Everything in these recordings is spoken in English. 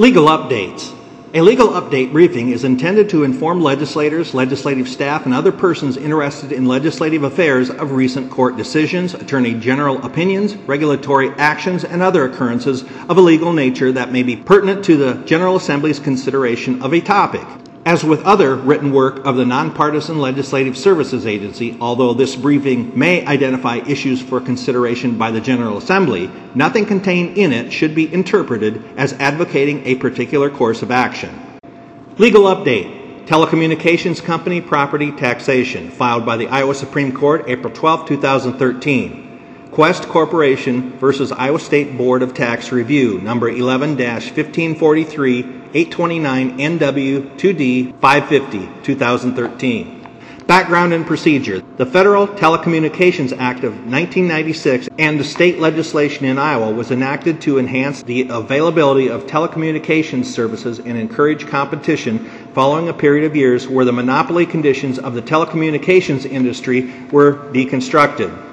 Legal updates. A legal update briefing is intended to inform legislators, legislative staff, and other persons interested in legislative affairs of recent court decisions, attorney general opinions, regulatory actions, and other occurrences of a legal nature that may be pertinent to the General Assembly's consideration of a topic. As with other written work of the Nonpartisan Legislative Services Agency, although this briefing may identify issues for consideration by the General Assembly, nothing contained in it should be interpreted as advocating a particular course of action. Legal update Telecommunications Company Property Taxation, filed by the Iowa Supreme Court April 12, 2013. Qwest Corporation versus Iowa State Board of Tax Review, number 11 1543 829 NW 2D 550, 2013. Background and procedure. The Federal Telecommunications Act of 1996 and the state legislation in Iowa was enacted to enhance the availability of telecommunications services and encourage competition following a period of years where the monopoly conditions of the telecommunications industry were deconstructed.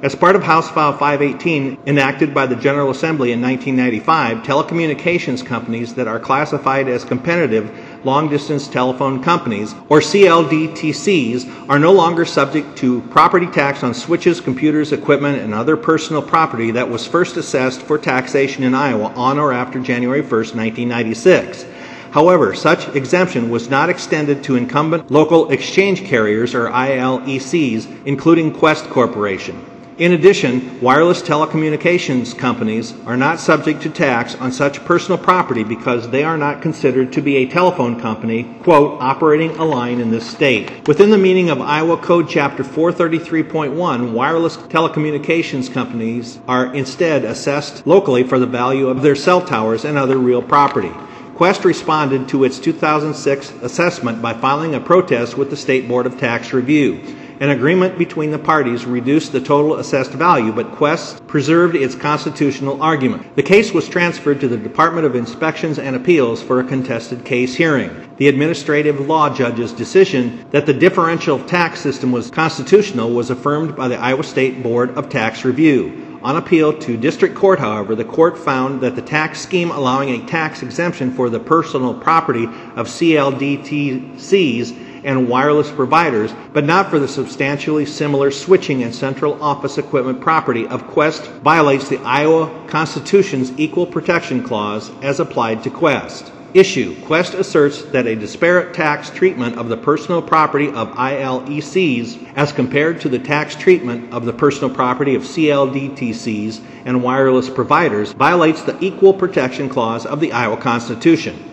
As part of House File 518, enacted by the General Assembly in 1995, telecommunications companies that are classified as competitive long distance telephone companies, or CLDTCs, are no longer subject to property tax on switches, computers, equipment, and other personal property that was first assessed for taxation in Iowa on or after January 1, 1996. However, such exemption was not extended to incumbent local exchange carriers, or ILECs, including Qwest Corporation. In addition, wireless telecommunications companies are not subject to tax on such personal property because they are not considered to be a telephone company, quote, operating a line in this state. Within the meaning of Iowa Code Chapter 433.1, wireless telecommunications companies are instead assessed locally for the value of their cell towers and other real property. Qwest responded to its 2006 assessment by filing a protest with the State Board of Tax Review. An agreement between the parties reduced the total assessed value, but Qwest preserved its constitutional argument. The case was transferred to the Department of Inspections and Appeals for a contested case hearing. The administrative law judge's decision that the differential tax system was constitutional was affirmed by the Iowa State Board of Tax Review. On appeal to district court, however, the court found that the tax scheme allowing a tax exemption for the personal property of CLDTCs and wireless providers, but not for the substantially similar switching and central office equipment property of Qwest violates the Iowa Constitution's Equal Protection Clause as applied to Qwest. Issue. Qwest asserts that a disparate tax treatment of the personal property of ILECs as compared to the tax treatment of the personal property of CLDTCs and wireless providers violates the Equal Protection Clause of the Iowa Constitution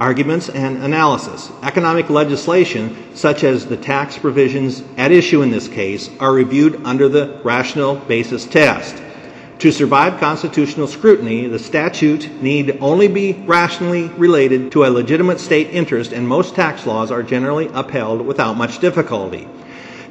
arguments, and analysis. Economic legislation, such as the tax provisions at issue in this case, are reviewed under the rational basis test. To survive constitutional scrutiny, the statute need only be rationally related to a legitimate state interest, and most tax laws are generally upheld without much difficulty.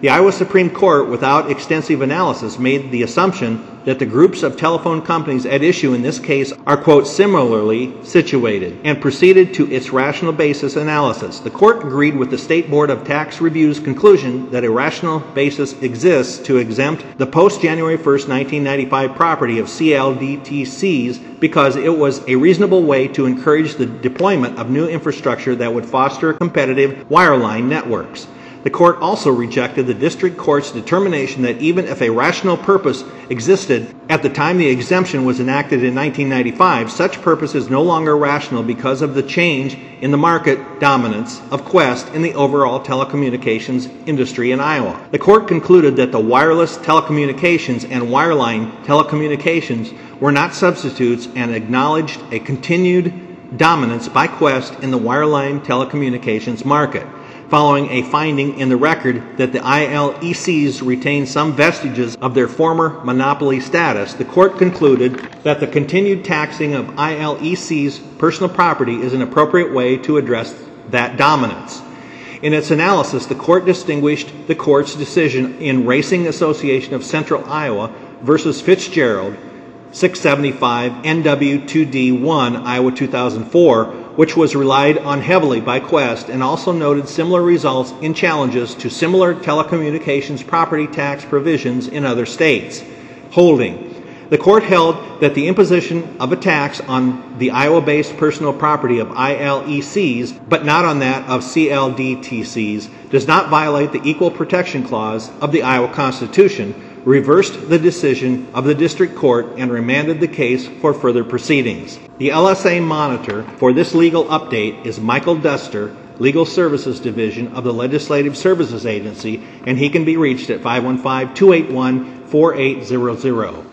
The Iowa Supreme Court, without extensive analysis, made the assumption that the groups of telephone companies at issue in this case are, quote, similarly situated, and proceeded to its rational basis analysis. The court agreed with the State Board of Tax Review's conclusion that a rational basis exists to exempt the post January 1, 1995 property of CLDTCs because it was a reasonable way to encourage the deployment of new infrastructure that would foster competitive wireline networks. The court also rejected the district court's determination that even if a rational purpose existed at the time the exemption was enacted in 1995, such purpose is no longer rational because of the change in the market dominance of Qwest in the overall telecommunications industry in Iowa. The court concluded that the wireless telecommunications and wireline telecommunications were not substitutes and acknowledged a continued dominance by Qwest in the wireline telecommunications market following a finding in the record that the ILECs retain some vestiges of their former monopoly status, the court concluded that the continued taxing of ILECs' personal property is an appropriate way to address that dominance. In its analysis, the court distinguished the court's decision in Racing Association of Central Iowa versus Fitzgerald 675 NW2D1 Iowa 2004 which was relied on heavily by Qwest and also noted similar results in challenges to similar telecommunications property tax provisions in other states. Holding The court held that the imposition of a tax on the Iowa based personal property of ILECs, but not on that of CLDTCs, does not violate the Equal Protection Clause of the Iowa Constitution, reversed the decision of the district court, and remanded the case for further proceedings. The LSA monitor for this legal update is Michael Duster, Legal Services Division of the Legislative Services Agency, and he can be reached at 515 281 4800.